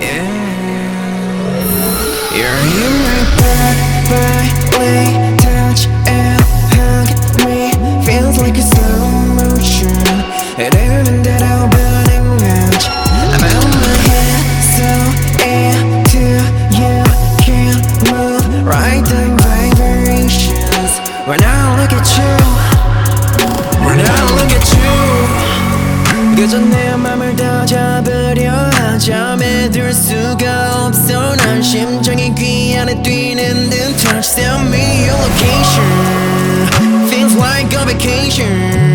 Yeah. You're in my bed, my way, touch and hug me. Feels like a slow motion. And everything that I'm burning out. I'm out my head, so into you. Can't move, right? The vibrations. When I look at you, when I look at you. 그저 내 맘을 다 들 수가 없어 난 심장이 귀 안에 뛰는 듯 Touch tell me your location Feels like a vacation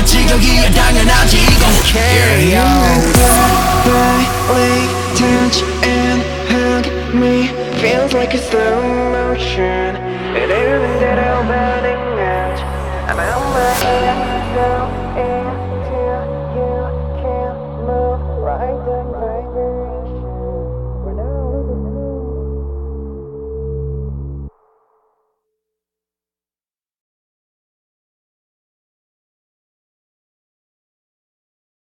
You 지겨기에 당연하지 이거 Carry on Touch and hug me Feels like a slow motion. And everything that I'll